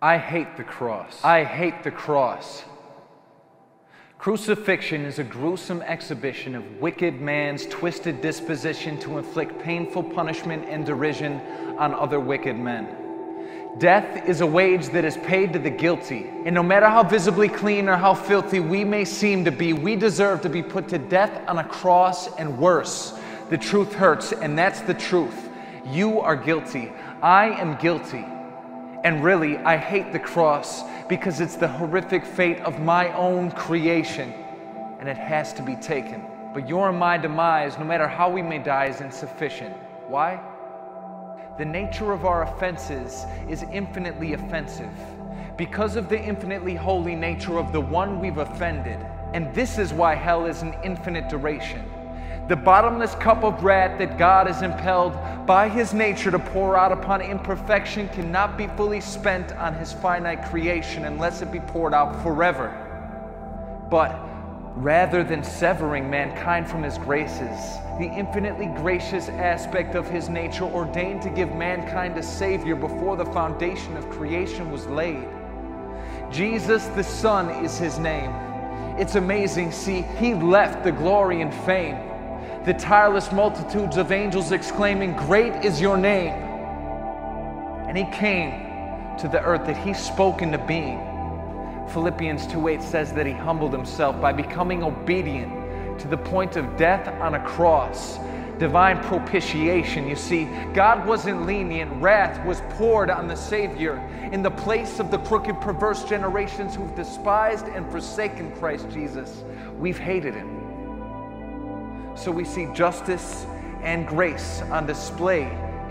I hate the cross. I hate the cross. Crucifixion is a gruesome exhibition of wicked man's twisted disposition to inflict painful punishment and derision on other wicked men. Death is a wage that is paid to the guilty, and no matter how visibly clean or how filthy we may seem to be, we deserve to be put to death on a cross and worse. The truth hurts, and that's the truth. You are guilty. I am guilty. And really, I hate the cross because it's the horrific fate of my own creation, and it has to be taken. But your and my demise, no matter how we may die, is insufficient. Why? The nature of our offenses is infinitely offensive because of the infinitely holy nature of the one we've offended. And this is why hell is an infinite duration. The bottomless cup of wrath that God is impelled by his nature to pour out upon imperfection cannot be fully spent on his finite creation unless it be poured out forever. But rather than severing mankind from his graces, the infinitely gracious aspect of his nature ordained to give mankind a Savior before the foundation of creation was laid. Jesus the Son is his name. It's amazing, see, he left the glory and fame the tireless multitudes of angels exclaiming, Great is your name. And he came to the earth that he spoke into being. Philippians 2:8 says that he humbled himself by becoming obedient to the point of death on a cross. Divine propitiation. You see, God wasn't lenient. Wrath was poured on the Savior in the place of the crooked, perverse generations who've despised and forsaken Christ Jesus. We've hated him. So we see justice and grace on display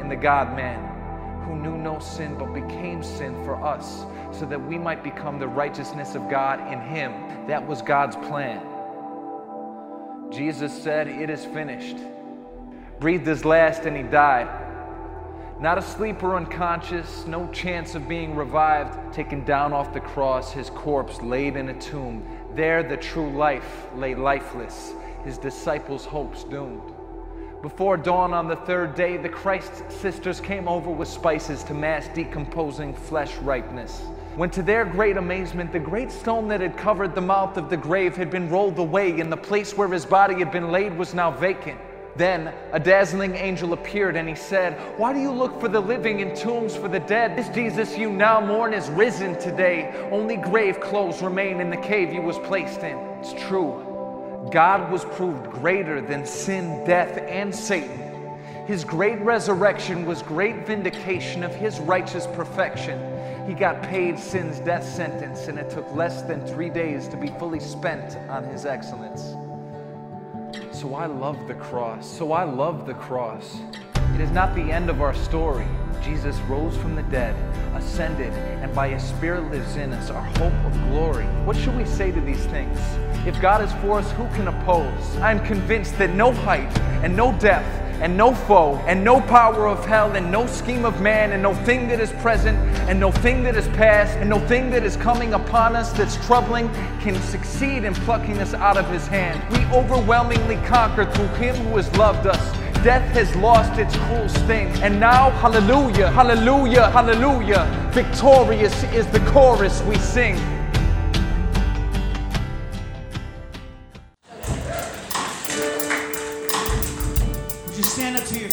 in the God man who knew no sin but became sin for us so that we might become the righteousness of God in him. That was God's plan. Jesus said, It is finished. Breathed his last and he died. Not asleep or unconscious, no chance of being revived, taken down off the cross, his corpse laid in a tomb. There the true life lay lifeless his disciples' hopes doomed. Before dawn on the third day, the Christ sisters came over with spices to mass decomposing flesh ripeness. When to their great amazement, the great stone that had covered the mouth of the grave had been rolled away, and the place where his body had been laid was now vacant. Then a dazzling angel appeared, and he said, Why do you look for the living in tombs for the dead? This Jesus you now mourn is risen today. Only grave clothes remain in the cave he was placed in. It's true. God was proved greater than sin, death, and Satan. His great resurrection was great vindication of his righteous perfection. He got paid sin's death sentence, and it took less than three days to be fully spent on his excellence. So I love the cross. So I love the cross. It is not the end of our story. Jesus rose from the dead, ascended, and by his Spirit lives in us, our hope of glory. What should we say to these things? If God is for us, who can oppose? I am convinced that no height and no depth and no foe and no power of hell and no scheme of man and no thing that is present and no thing that is past and no thing that is coming upon us that's troubling can succeed in plucking us out of his hand. We overwhelmingly conquer through him who has loved us death has lost its cruel sting. And now, hallelujah, hallelujah, hallelujah, victorious is the chorus we sing. Would you stand up to your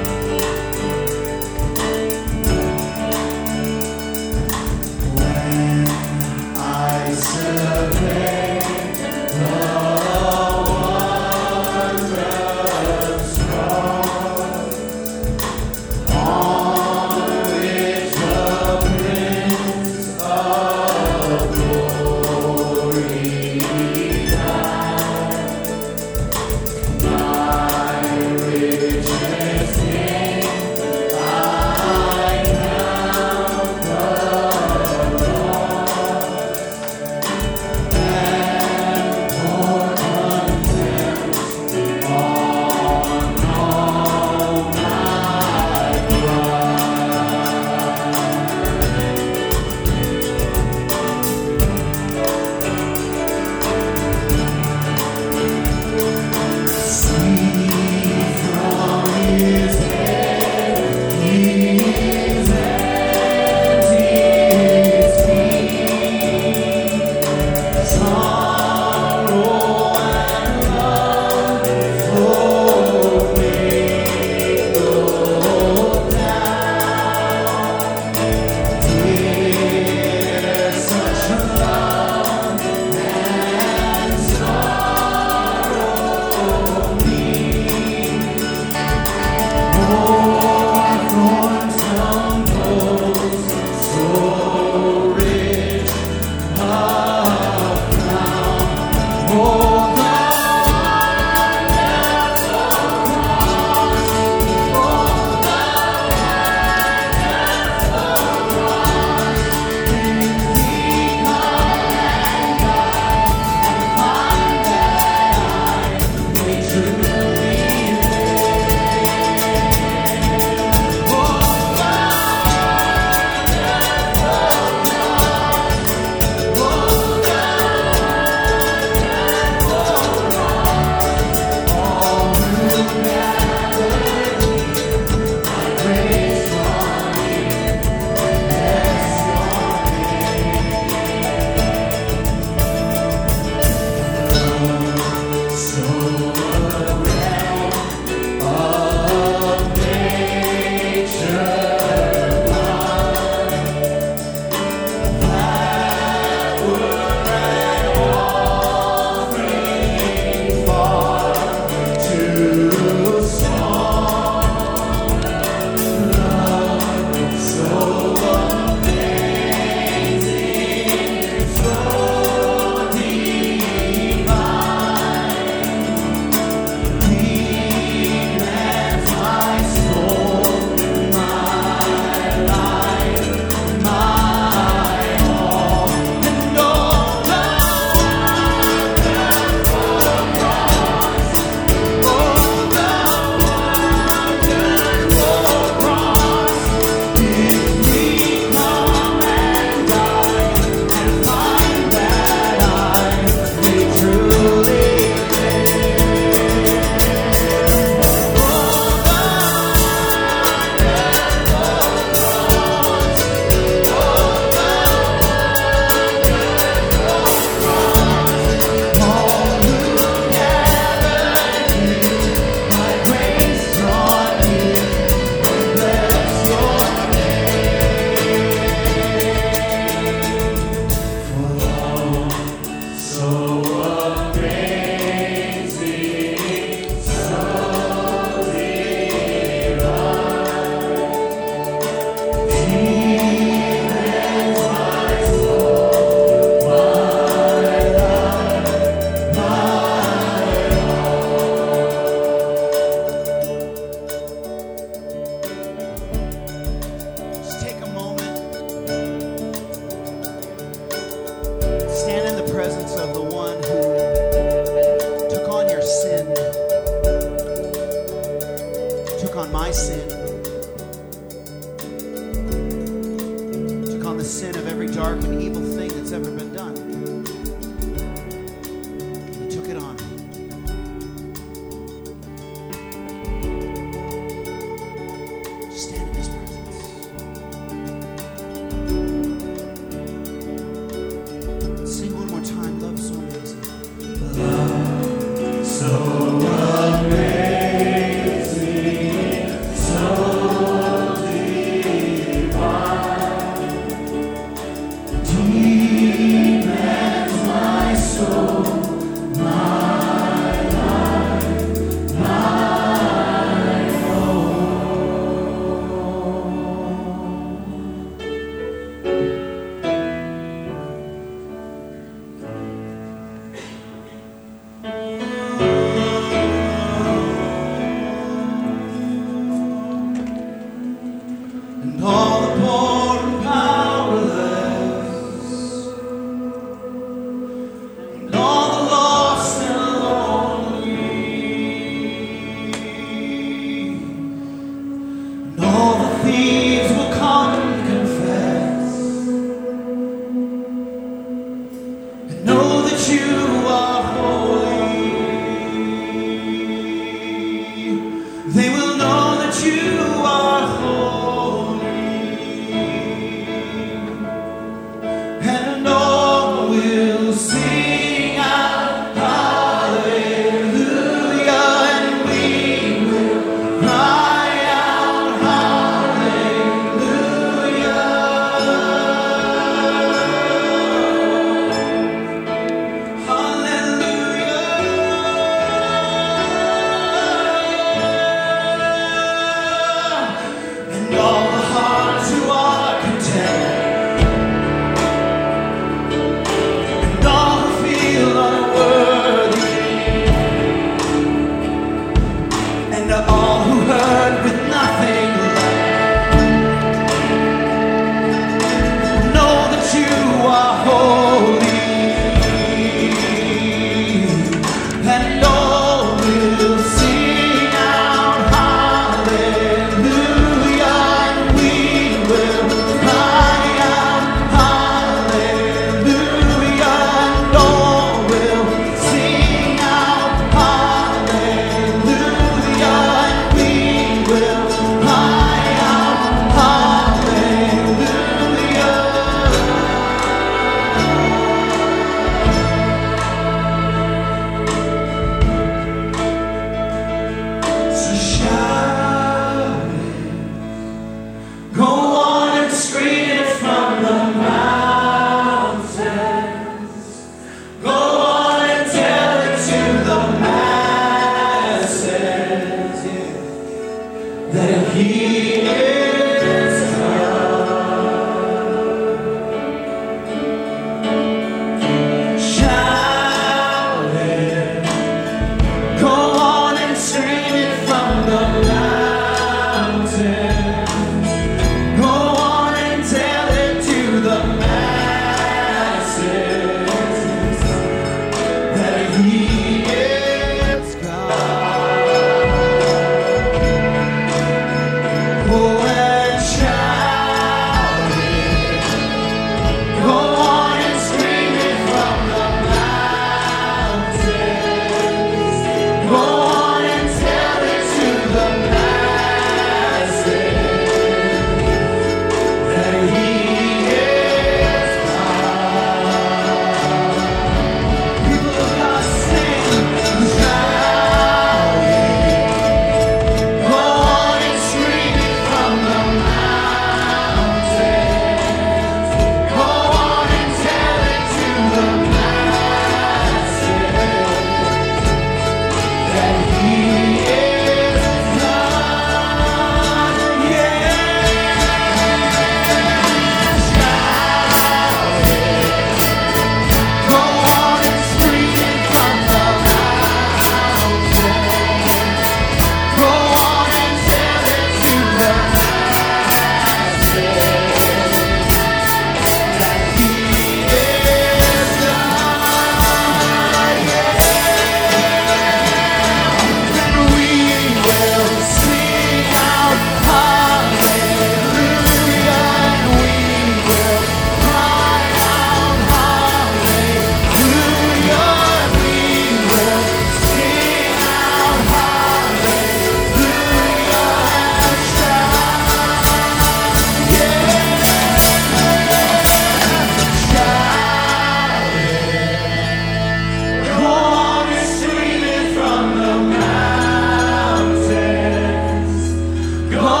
God.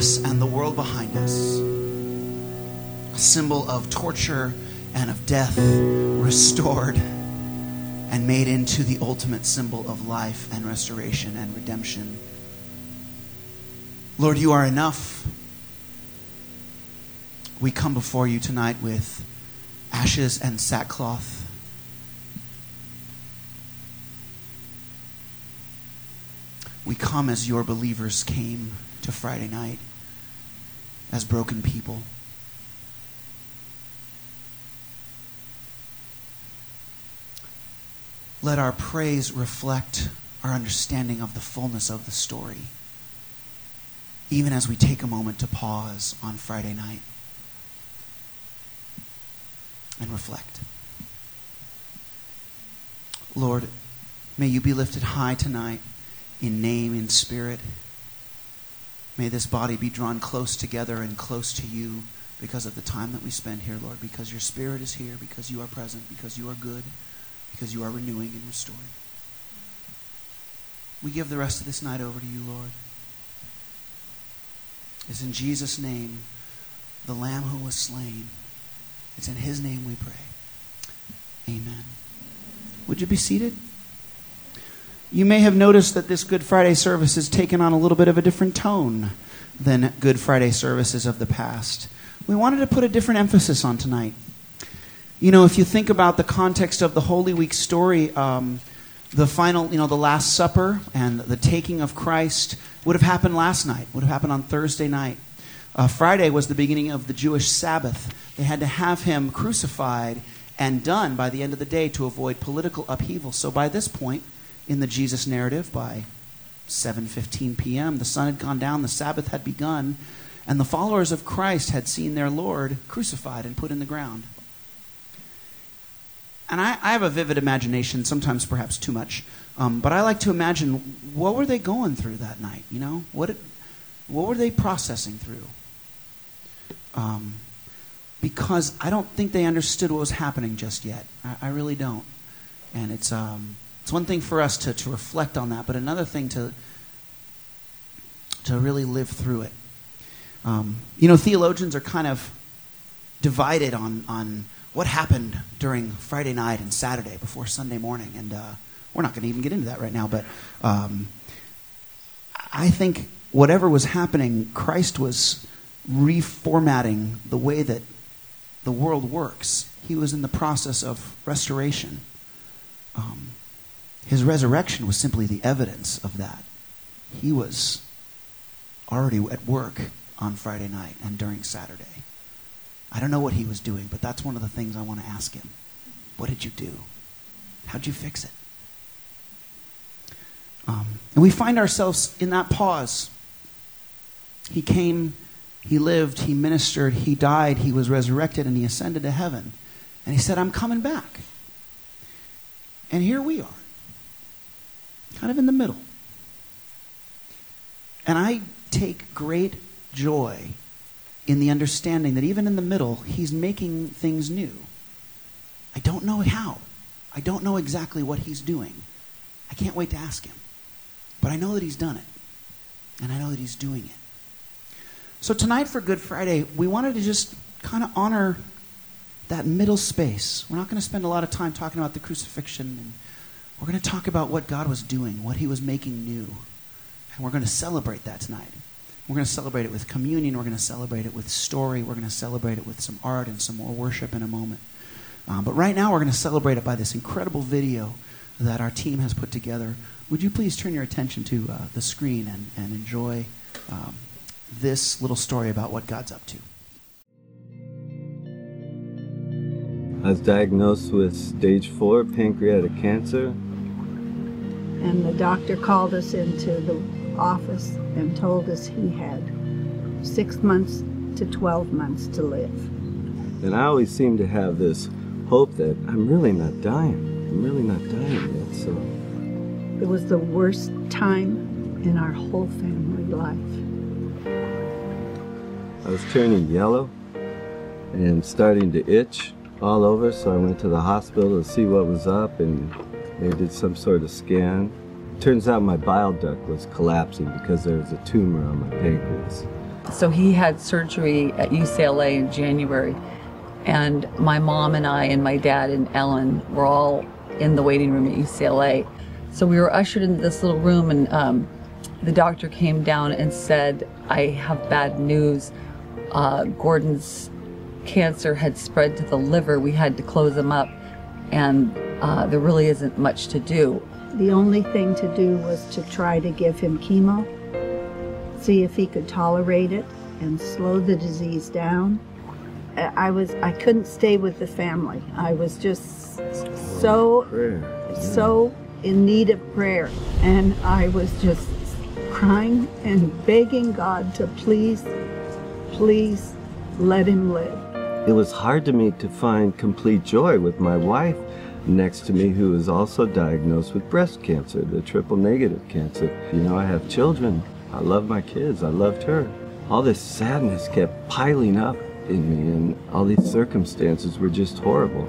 Us and the world behind us. A symbol of torture and of death restored and made into the ultimate symbol of life and restoration and redemption. Lord, you are enough. We come before you tonight with ashes and sackcloth. We come as your believers came to Friday night, as broken people. Let our praise reflect our understanding of the fullness of the story, even as we take a moment to pause on Friday night and reflect. Lord, may you be lifted high tonight in name, in spirit. May this body be drawn close together and close to you because of the time that we spend here, Lord, because your spirit is here, because you are present, because you are good, because you are renewing and restoring. We give the rest of this night over to you, Lord. It's in Jesus' name, the Lamb who was slain. It's in his name we pray. Amen. Would you be seated? You may have noticed that this Good Friday service has taken on a little bit of a different tone than Good Friday services of the past. We wanted to put a different emphasis on tonight. You know, if you think about the context of the Holy Week story, um, the final, you know, the Last Supper and the taking of Christ would have happened last night, would have happened on Thursday night. Uh, Friday was the beginning of the Jewish Sabbath. They had to have him crucified and done by the end of the day to avoid political upheaval. So by this point, in the Jesus narrative by 7:15 p.m. The sun had gone down, the Sabbath had begun, and the followers of Christ had seen their Lord crucified and put in the ground. And I, I have a vivid imagination, sometimes perhaps too much, um, but I like to imagine what were they going through that night. You know, what what were they processing through? Um, because I don't think they understood what was happening just yet. I, I really don't, and it's um, it's one thing for us to, to reflect on that, but another thing to, to really live through it. Um, you know, theologians are kind of divided on, on what happened during Friday night and Saturday before Sunday morning. And uh, we're not going to even get into that right now, but um, I think whatever was happening, Christ was reformatting the way that the world works. He was in the process of restoration. Um, his resurrection was simply the evidence of that. He was already at work on Friday night and during Saturday. I don't know what he was doing, but that's one of the things I want to ask him. What did you do? How'd you fix it? Um, and we find ourselves in that pause. He came, he lived, he ministered, he died, he was resurrected, and he ascended to heaven. And he said, I'm coming back. And here we are kind of in the middle. And I take great joy in the understanding that even in the middle, he's making things new. I don't know how. I don't know exactly what he's doing. I can't wait to ask him. But I know that he's done it. And I know that he's doing it. So tonight for Good Friday, we wanted to just kind of honor that middle space. We're not going to spend a lot of time talking about the crucifixion and we're going to talk about what God was doing, what He was making new. And we're going to celebrate that tonight. We're going to celebrate it with communion. We're going to celebrate it with story. We're going to celebrate it with some art and some more worship in a moment. Um, but right now, we're going to celebrate it by this incredible video that our team has put together. Would you please turn your attention to uh, the screen and, and enjoy um, this little story about what God's up to? I was diagnosed with stage four pancreatic cancer and the doctor called us into the office and told us he had six months to 12 months to live. And I always seem to have this hope that I'm really not dying. I'm really not dying yet, so. It was the worst time in our whole family life. I was turning yellow and starting to itch. all over, so I went to the hospital to see what was up, and they did some sort of scan. Turns out my bile duct was collapsing because there was a tumor on my pancreas. So he had surgery at UCLA in January, and my mom and I and my dad and Ellen were all in the waiting room at UCLA. So we were ushered into this little room, and um, the doctor came down and said, I have bad news. Uh, Gordon's cancer had spread to the liver. We had to close him up, and uh, there really isn't much to do. The only thing to do was to try to give him chemo, see if he could tolerate it, and slow the disease down. I I was I couldn't stay with the family. I was just so Prayer. so in need of prayer, and I was just crying and begging God to please, please let him live. It was hard to me to find complete joy with my wife next to me who was also diagnosed with breast cancer, the triple negative cancer. You know, I have children. I love my kids. I loved her. All this sadness kept piling up in me, and all these circumstances were just horrible.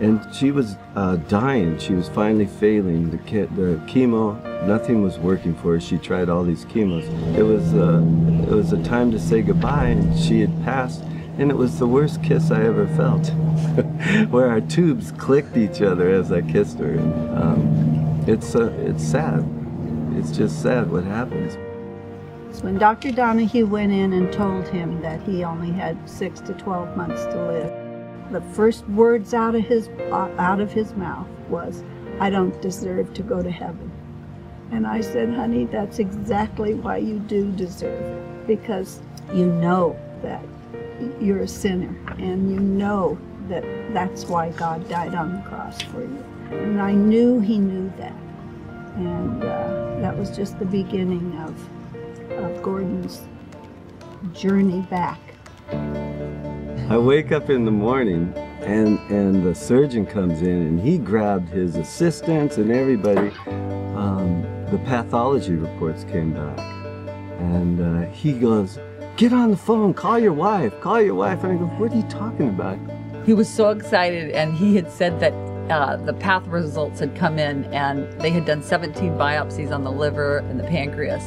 And she was uh, dying. She was finally failing. The, ke- the chemo, nothing was working for her. She tried all these chemos. It was, uh, it was a time to say goodbye, and she had passed. And it was the worst kiss I ever felt, where our tubes clicked each other as I kissed her. And um, it's, uh, it's sad. It's just sad what happens. When Dr. Donahue went in and told him that he only had six to 12 months to live, the first words out of his uh, out of his mouth was, "I don't deserve to go to heaven." And I said, "Honey, that's exactly why you do deserve it, because you know that you're a sinner, and you know that that's why God died on the cross for you." And I knew He knew that, and uh, that was just the beginning of of Gordon's journey back. I wake up in the morning and and the surgeon comes in and he grabbed his assistants and everybody. Um, the pathology reports came back and uh, he goes, "Get on the phone, call your wife, call your wife." And I go, "What are you talking about?" He was so excited, and he had said that uh, the path results had come in, and they had done 17 biopsies on the liver and the pancreas,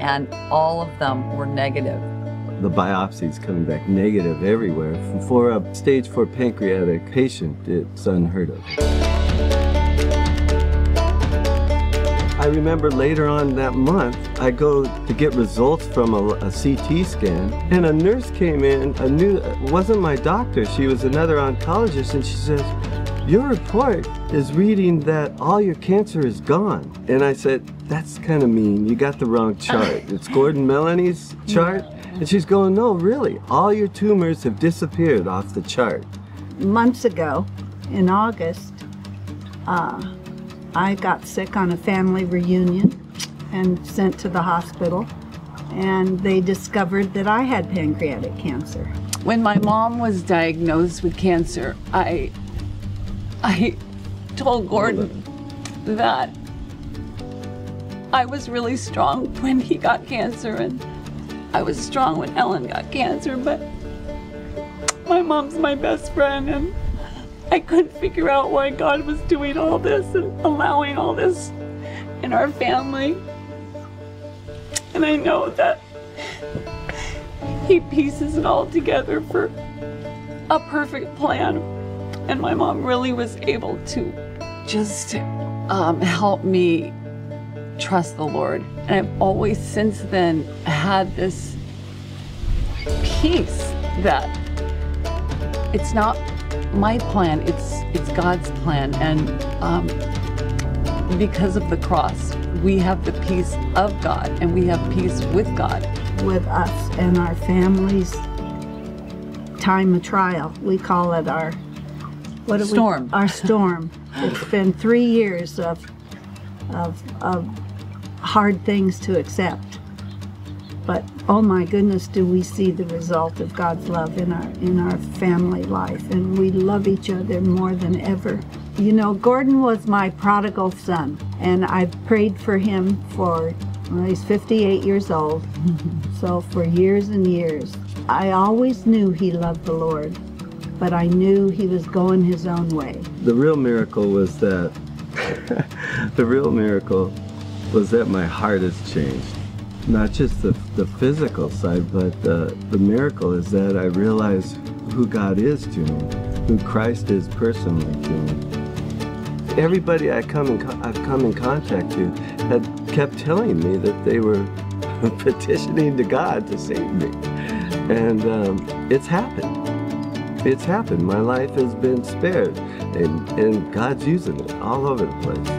and all of them were negative. The biopsies coming back negative everywhere. For a stage four pancreatic patient, it's unheard of. I remember later on that month, I go to get results from a, a CT scan, and a nurse came in. A new wasn't my doctor; she was another oncologist, and she says, "Your report is reading that all your cancer is gone." And I said, "That's kind of mean. You got the wrong chart. It's Gordon Melanie's chart." And she's going, "No, really. All your tumors have disappeared off the chart." Months ago, in August, uh, I got sick on a family reunion and sent to the hospital, and they discovered that I had pancreatic cancer. When my mom was diagnosed with cancer, I I told Gordon that I was really strong when he got cancer and I was strong when Ellen got cancer, but my mom's my best friend and I couldn't figure out why God was doing all this and allowing all this in our family. And I know that He pieces it all together for a perfect plan. And my mom really was able to just um, help me trust the Lord. And I've always since then had this peace that it's not my plan, it's it's God's plan. And um, because of the cross, we have the peace of God and we have peace with God. with us and our families time of trial. We call it our what do we- Storm. our storm. It's been three years of of of hard things to accept. But oh my goodness, do we see the result of God's love in our in our family life and we love each other more than ever. You know, Gordon was my prodigal son and I've prayed for him for well, he's 58 years old. So for years and years, I always knew he loved the Lord. but I knew he was going his own way. The real miracle was that the real miracle was that my heart has changed. Not just the, the physical side, but the, the miracle is that I realize who God is to me, who Christ is personally to me. Everybody I come in, I've come in contact to had kept telling me that they were petitioning to God to save me. And um, it's happened. It's happened. My life has been spared, and, and God's using it all over the place.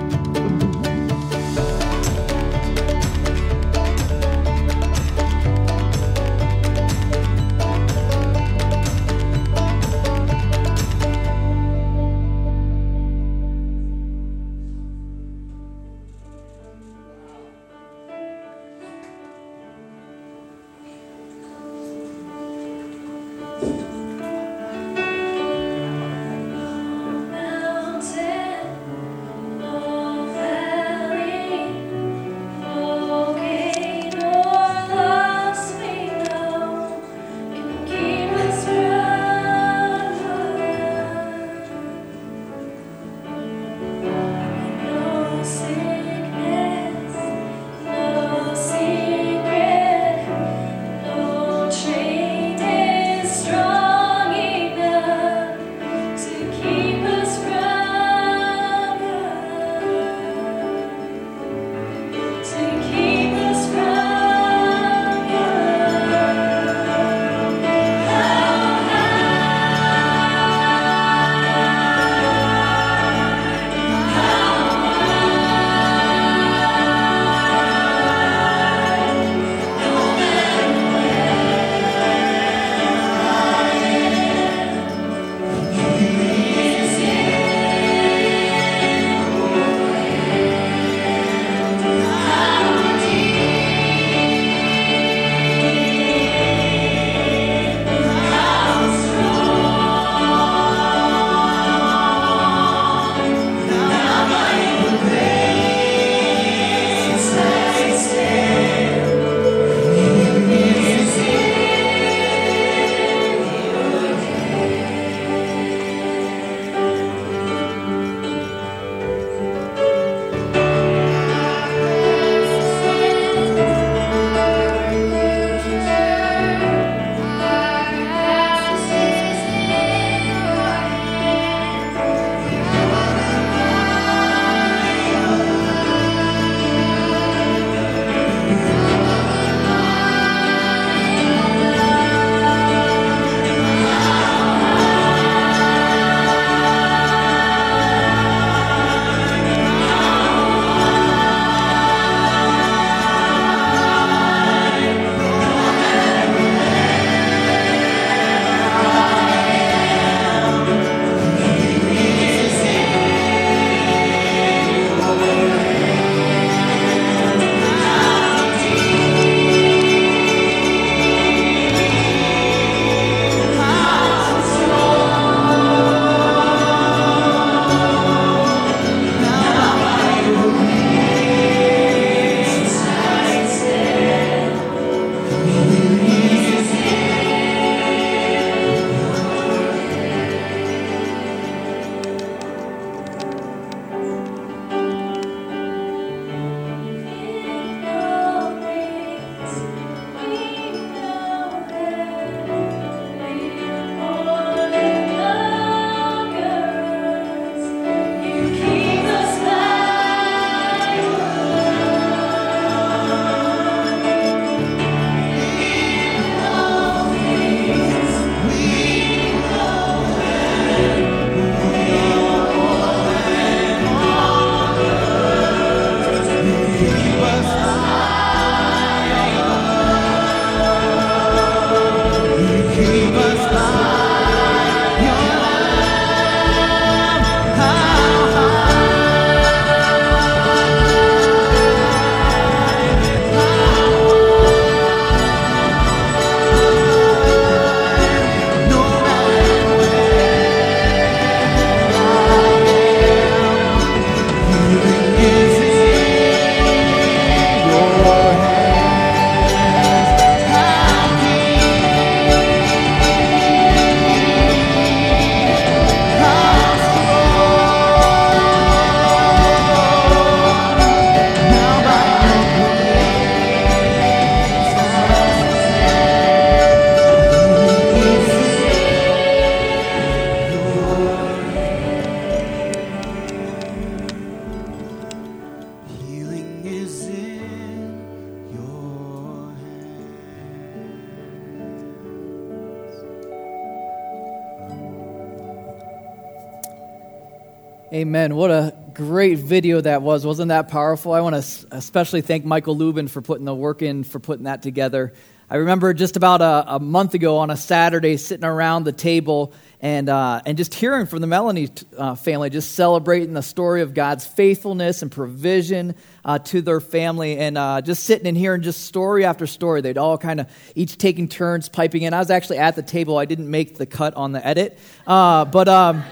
Amen. What a great video that was. Wasn't that powerful? I want to especially thank Michael Lubin for putting the work in, for putting that together. I remember just about a, a month ago on a Saturday sitting around the table and, uh, and just hearing from the Melanie uh, family, just celebrating the story of God's faithfulness and provision uh, to their family, and uh, just sitting and hearing just story after story. They'd all kind of each taking turns piping in. I was actually at the table. I didn't make the cut on the edit, uh, but. Um,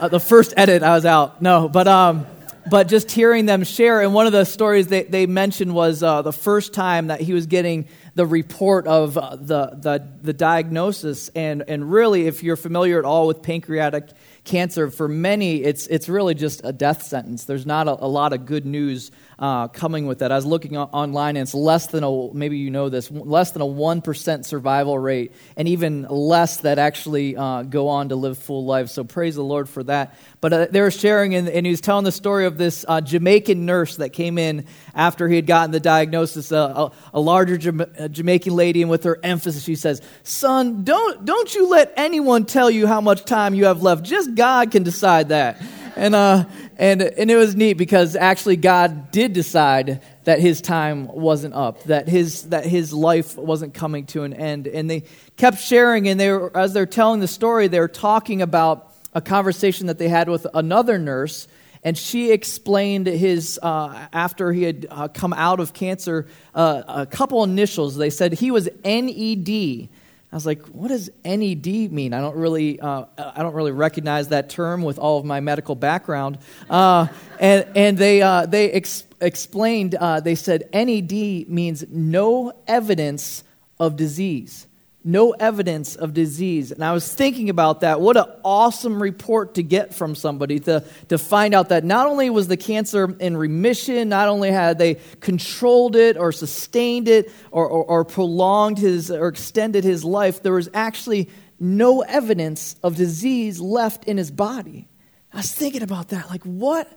uh, the first edit, I was out. No, but um, but just hearing them share, and one of the stories they, they mentioned was uh, the first time that he was getting the report of uh, the, the, the diagnosis. And, and really, if you're familiar at all with pancreatic cancer, for many, it's, it's really just a death sentence. There's not a, a lot of good news uh, coming with that. I was looking online, and it's less than a, maybe you know this, less than a 1% survival rate, and even less that actually uh, go on to live full lives. So praise the Lord for that. But uh, they were sharing, and, and, he was telling the story of this uh, Jamaican nurse that came in after he had gotten the diagnosis, uh, a, a, larger Jamaican lady, and with her emphasis, she says, Son, don't, don't you let anyone tell you how much time you have left. Just God can decide that. And, uh, and, and it was neat because actually God did decide that his time wasn't up, that his, that his life wasn't coming to an end. And they kept sharing, and they were, as they're telling the story, they were talking about a conversation that they had with another nurse. And she explained his, uh, after he had uh, come out of cancer, uh, a couple initials. They said he was NED I was like, what does NED mean? I don't really, uh, I don't really recognize that term with all of my medical background. Uh, and, and they, uh, they ex- explained, uh, they said NED means no evidence of disease no evidence of disease. And I was thinking about that. What an awesome report to get from somebody to, to find out that not only was the cancer in remission, not only had they controlled it or sustained it or, or, or prolonged his or extended his life, there was actually no evidence of disease left in his body. I was thinking about that. Like, what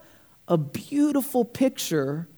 a beautiful picture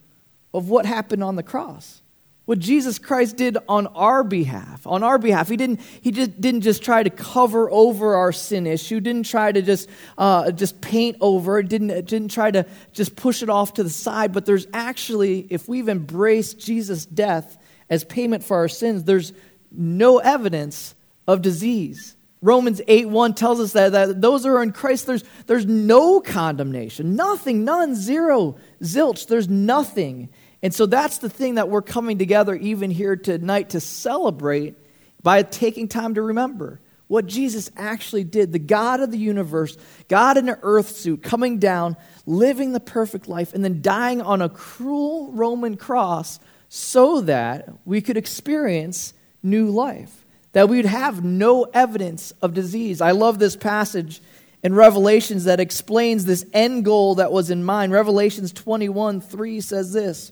of what happened on the cross what Jesus Christ did on our behalf. On our behalf, he didn't he just didn't just try to cover over our sin issue. Didn't try to just uh, just paint over. Didn't didn't try to just push it off to the side. But there's actually, if we've embraced Jesus' death as payment for our sins, there's no evidence of disease. Romans 8 1 tells us that, that those who are in Christ, there's, there's no condemnation. Nothing, none, zero, zilch. There's nothing. And so that's the thing that we're coming together even here tonight to celebrate by taking time to remember what Jesus actually did. The God of the universe, God in an earth suit, coming down, living the perfect life, and then dying on a cruel Roman cross so that we could experience new life, that we would have no evidence of disease. I love this passage in Revelations that explains this end goal that was in mind. Revelations 21 3 says this.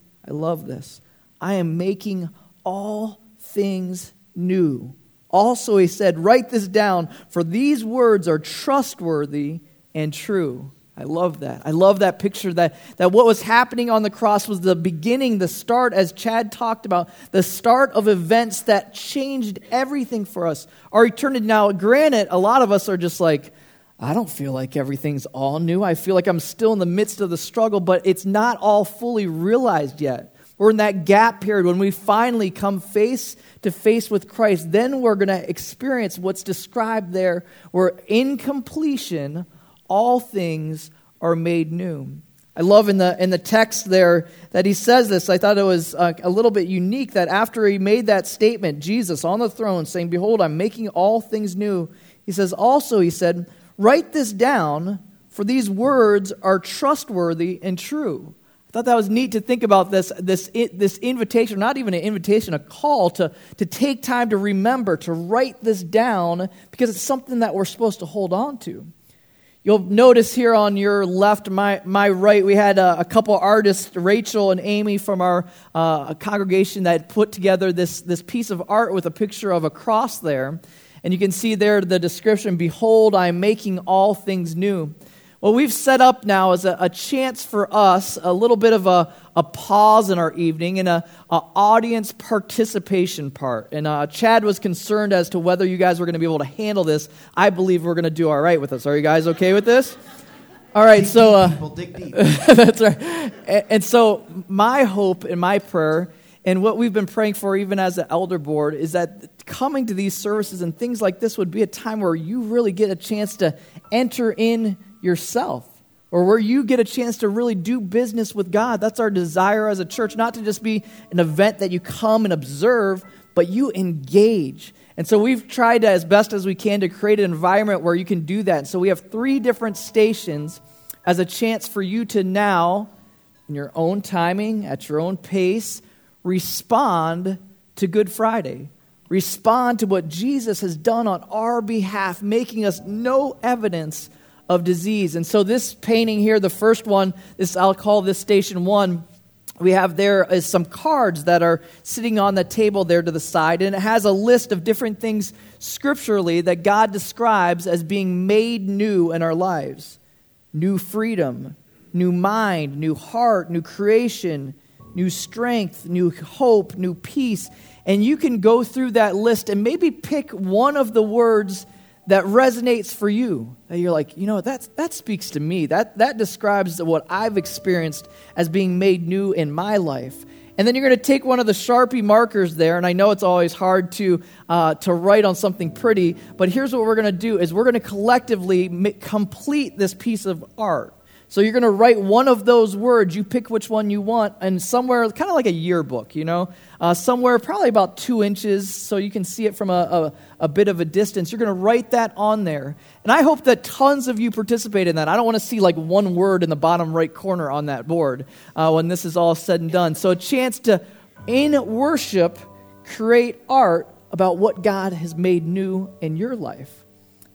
I love this. I am making all things new. Also, he said, Write this down, for these words are trustworthy and true. I love that. I love that picture that, that what was happening on the cross was the beginning, the start, as Chad talked about, the start of events that changed everything for us. Our eternity. Now, granted, a lot of us are just like, I don't feel like everything's all new. I feel like I'm still in the midst of the struggle, but it's not all fully realized yet. We're in that gap period when we finally come face to face with Christ. Then we're going to experience what's described there, where in completion, all things are made new. I love in the, in the text there that he says this. I thought it was uh, a little bit unique that after he made that statement, Jesus on the throne saying, Behold, I'm making all things new. He says, Also, he said, Write this down, for these words are trustworthy and true. I thought that was neat to think about this, this, this invitation, not even an invitation, a call to, to take time to remember, to write this down, because it's something that we're supposed to hold on to. You'll notice here on your left, my, my right, we had a, a couple artists, Rachel and Amy from our uh, congregation, that put together this, this piece of art with a picture of a cross there. And you can see there the description Behold, I am making all things new. What we've set up now is a, a, chance for us, a little bit of a, a pause in our evening and a, a audience participation part. And uh, Chad was concerned as to whether you guys were going to be able to handle this. I believe we're going to do all right with this. Are you guys okay with this? All right, Dig so uh, people, dig deep. that's right. And, and so my hope and my prayer and what we've been praying for, even as an elder board, is that coming to these services and things like this would be a time where you really get a chance to enter in yourself or where you get a chance to really do business with God. That's our desire as a church, not to just be an event that you come and observe, but you engage. And so we've tried to, as best as we can to create an environment where you can do that. So we have three different stations as a chance for you to now, in your own timing, at your own pace, respond to Good Friday. Respond to what Jesus has done on our behalf, making us no evidence of disease. And so, this painting here, the first one, this I'll call this station one. We have there is some cards that are sitting on the table there to the side, and it has a list of different things scripturally that God describes as being made new in our lives new freedom, new mind, new heart, new creation, new strength, new hope, new peace. And you can go through that list and maybe pick one of the words that resonates for you. That you're like you know that that speaks to me. That that describes what i've experienced as being made new in my life. And then you're going to take one of the sharpie markers there and i know it's always hard to uh, to write on something pretty but here's what we're going to do is we're going to collectively complete this piece of art so you're going to write one of those words. You pick which one you want, and somewhere, kind of like a yearbook, you know, uh, somewhere probably about two inches, so you can see it from a, a, a bit of a distance. You're going to write that on there. And I hope that tons of you participate in that. I don't want to see like one word in the bottom right corner on that board uh, when this is all said and done. So a chance to, in worship, create art about what God has made new in your life.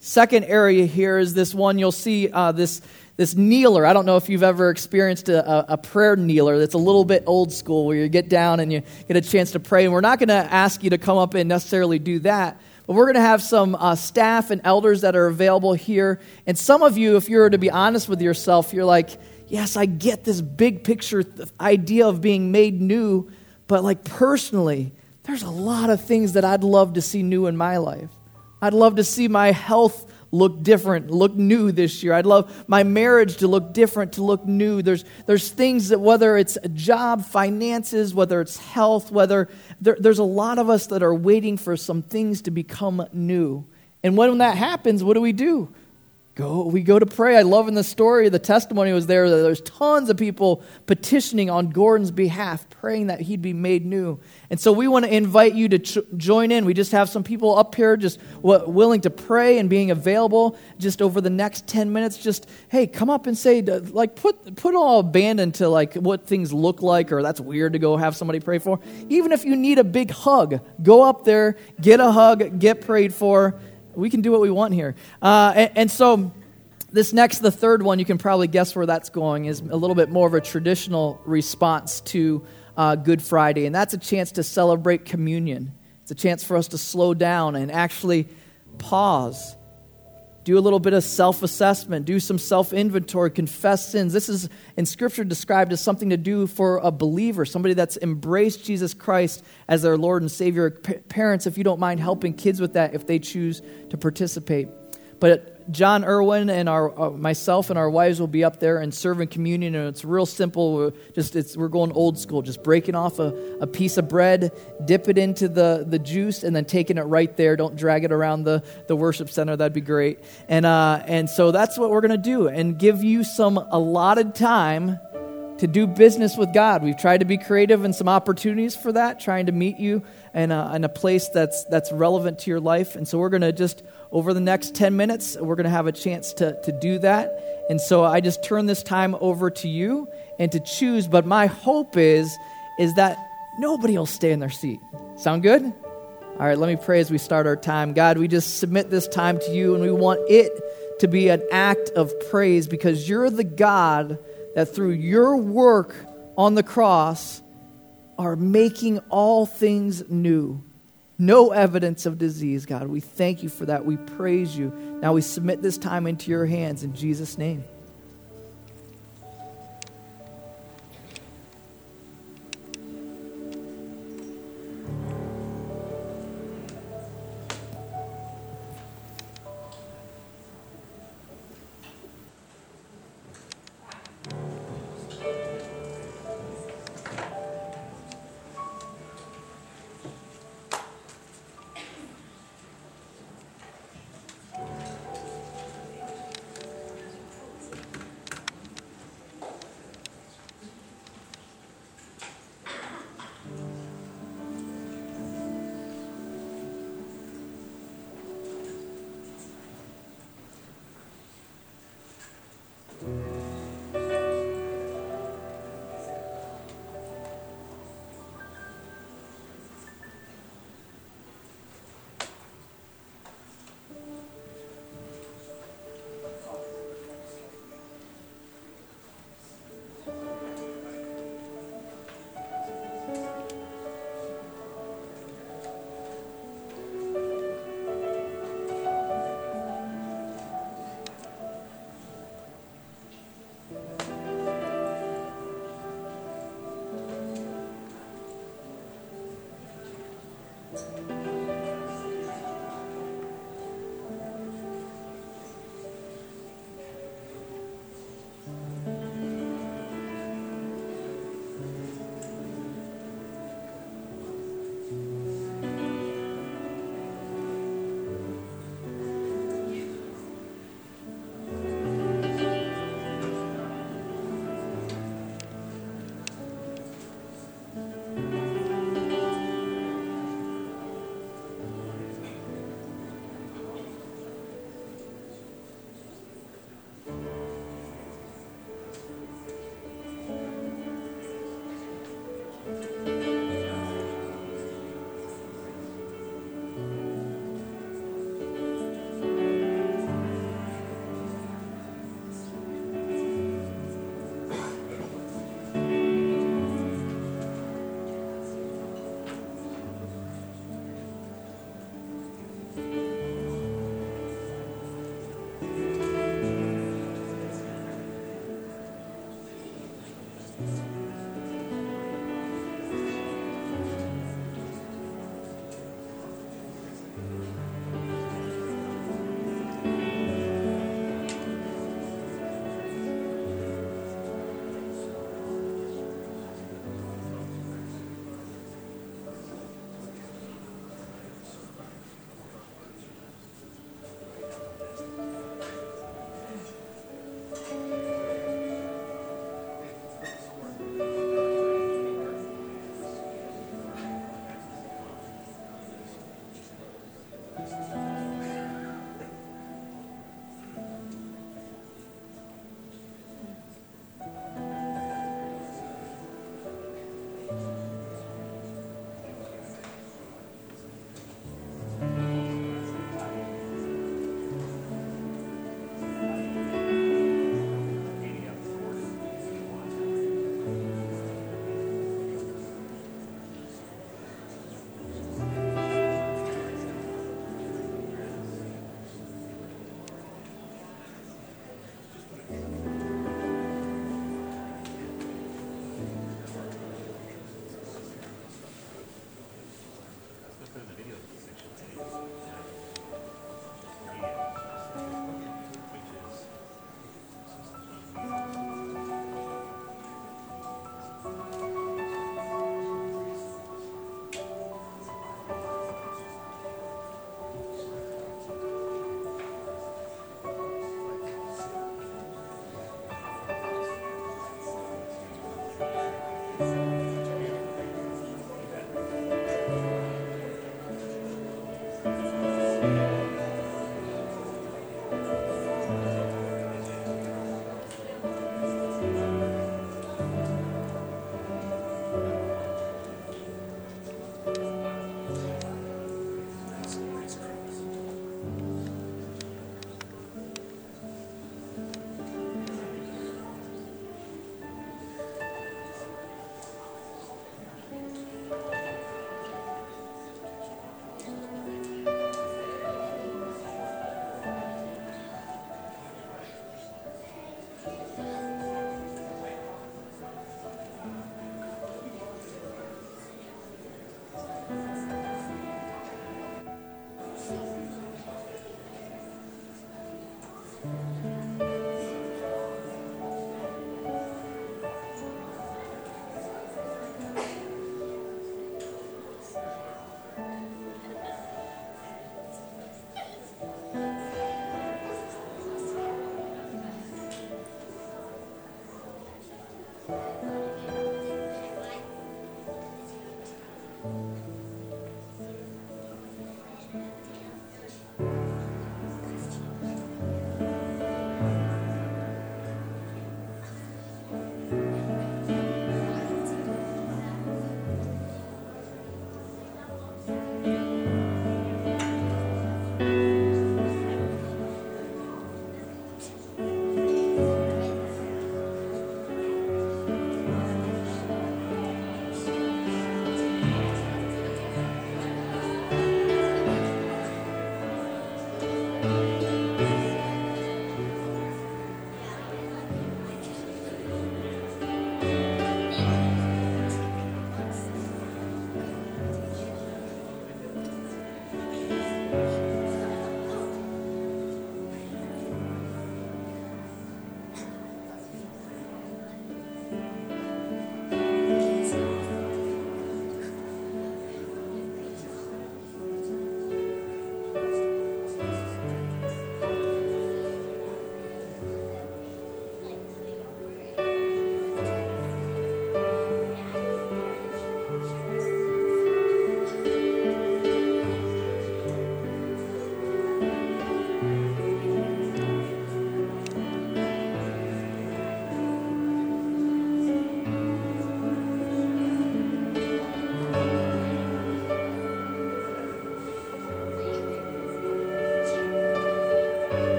Second area here is this one you'll see uh, this this kneeler. I don't know if you've ever experienced a, a, prayer kneeler that's a little bit old school where you get down and you get a chance to pray. And we're not going to ask you to come up and necessarily do that. But we're going to have some uh, staff and elders that are available here. And some of you, if you were to be honest with yourself, you're like, yes, I get this big picture idea of being made new. But like personally, there's a lot of things that I'd love to see new in my life. I'd love to see my health look different, look new this year. I'd love my marriage to look different, to look new. There's, there's things that, whether it's a job, finances, whether it's health, whether there, there's a lot of us that are waiting for some things to become new. And when that happens, what do we do? Go, we go to pray. I love in the story, the testimony was there that there's tons of people petitioning on Gordon's behalf, praying that he'd be made new. And so we want to invite you to ch- join in. We just have some people up here just w- willing to pray and being available just over the next 10 minutes. Just, hey, come up and say, like, put, put all abandon to like what things look like, or that's weird to go have somebody pray for. Even if you need a big hug, go up there, get a hug, get prayed for we can do what we want here. Uh, and, and so, this next, the third one, you can probably guess where that's going, is a little bit more of a traditional response to uh, Good Friday. And that's a chance to celebrate communion. It's a chance for us to slow down and actually pause do a little bit of self assessment, do some self inventory, confess sins. This is in Scripture described as something to do for a believer, somebody that's embraced Jesus Christ as their Lord and Savior. P- parents, if you don't mind helping kids with that, if they choose to participate. But John Irwin and our, uh, myself and our wives will be up there and serving communion, and it's real simple. We're just it's, we're going old school, just breaking off a, a piece of bread, dip it into the, the juice, and then taking it right there. Don't drag it around the, the worship center. That'd be great. And uh, and so that's what we're gonna do, and give you some allotted time to do business with God. We've tried to be creative and some opportunities for that, trying to meet you in a, in a place that's that's relevant to your life. And so we're gonna just over the next 10 minutes, we're going to have a chance to, to do that. And so I just turn this time over to you and to choose. But my hope is, is that nobody will stay in their seat. Sound good? All right, let me pray as we start our time. God, we just submit this time to you, and we want it to be an act of praise because you're the God that through your work on the cross are making all things new. No evidence of disease, God. We thank you for that. We praise you. Now we submit this time into your hands in Jesus' name.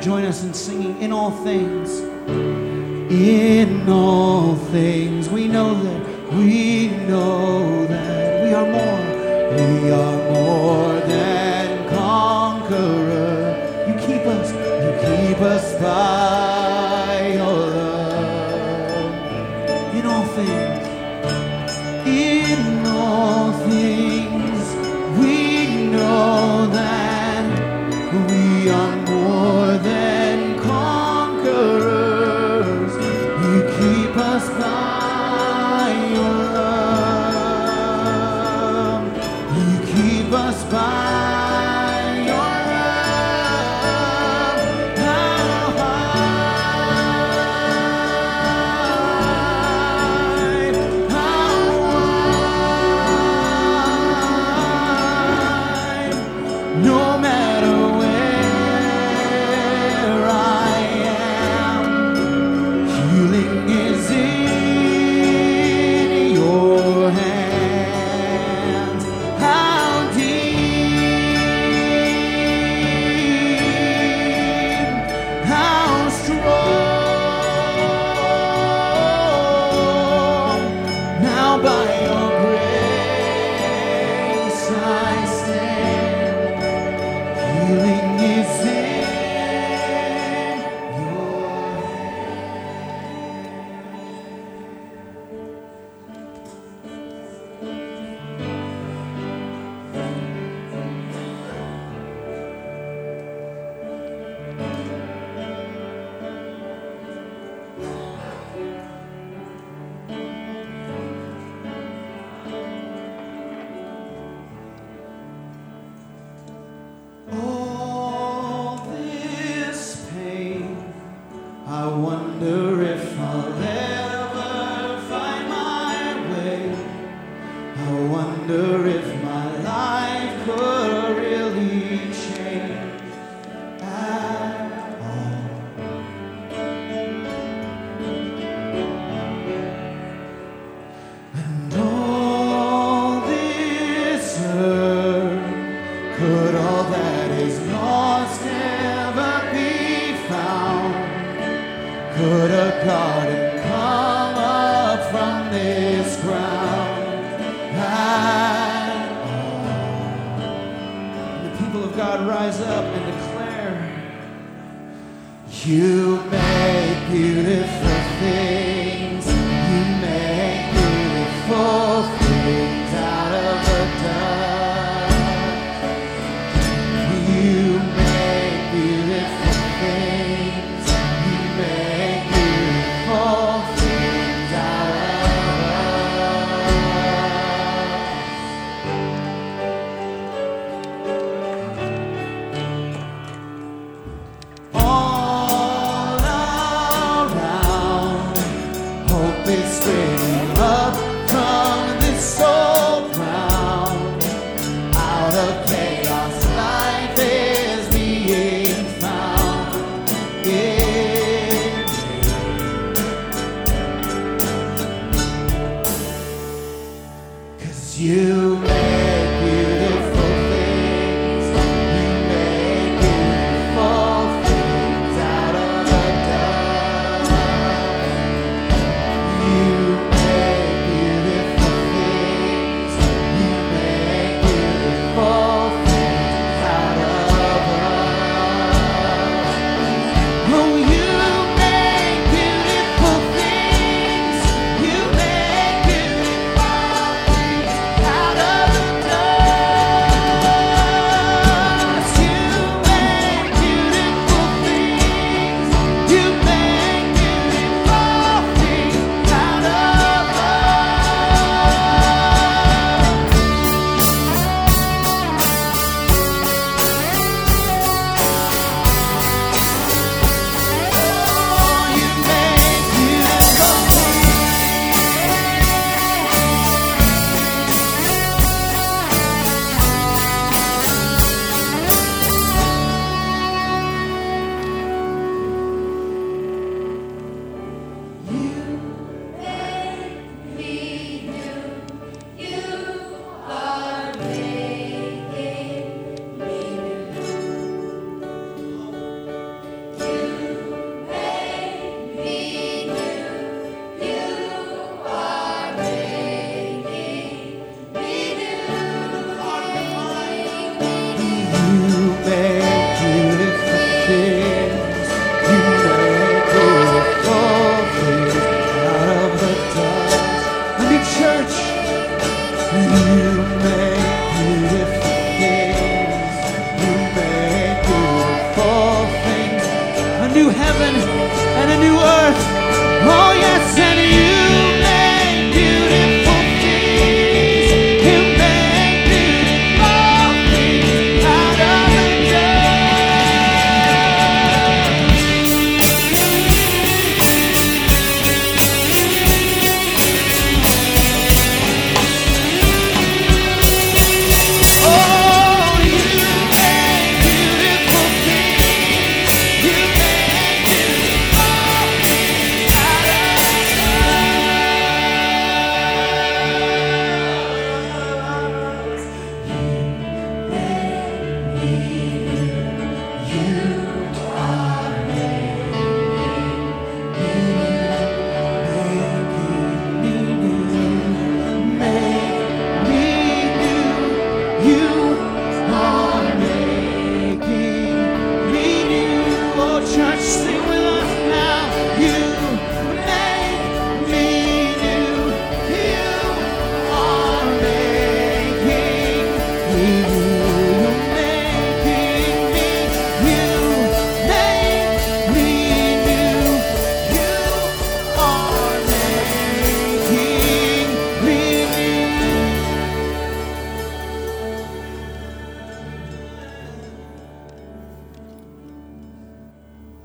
join us in singing in all things? In all things.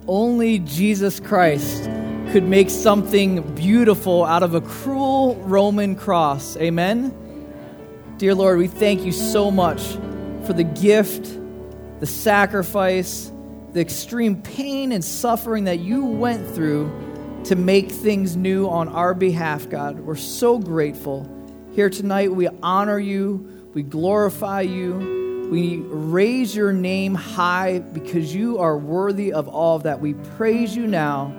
Only Jesus Christ could make something beautiful out of a cruel Roman cross. Amen? Dear Lord, we thank you so much for the gift, the sacrifice, the extreme pain and suffering that you went through to make things new on our behalf, God. We're so grateful. Here tonight, we honor you, we glorify you, we raise your name high because you are worthy of all of that. We praise you now.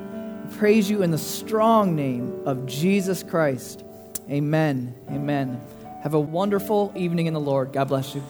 We praise you in the strong name of Jesus Christ. Amen. Amen. Have a wonderful evening in the Lord. God bless you.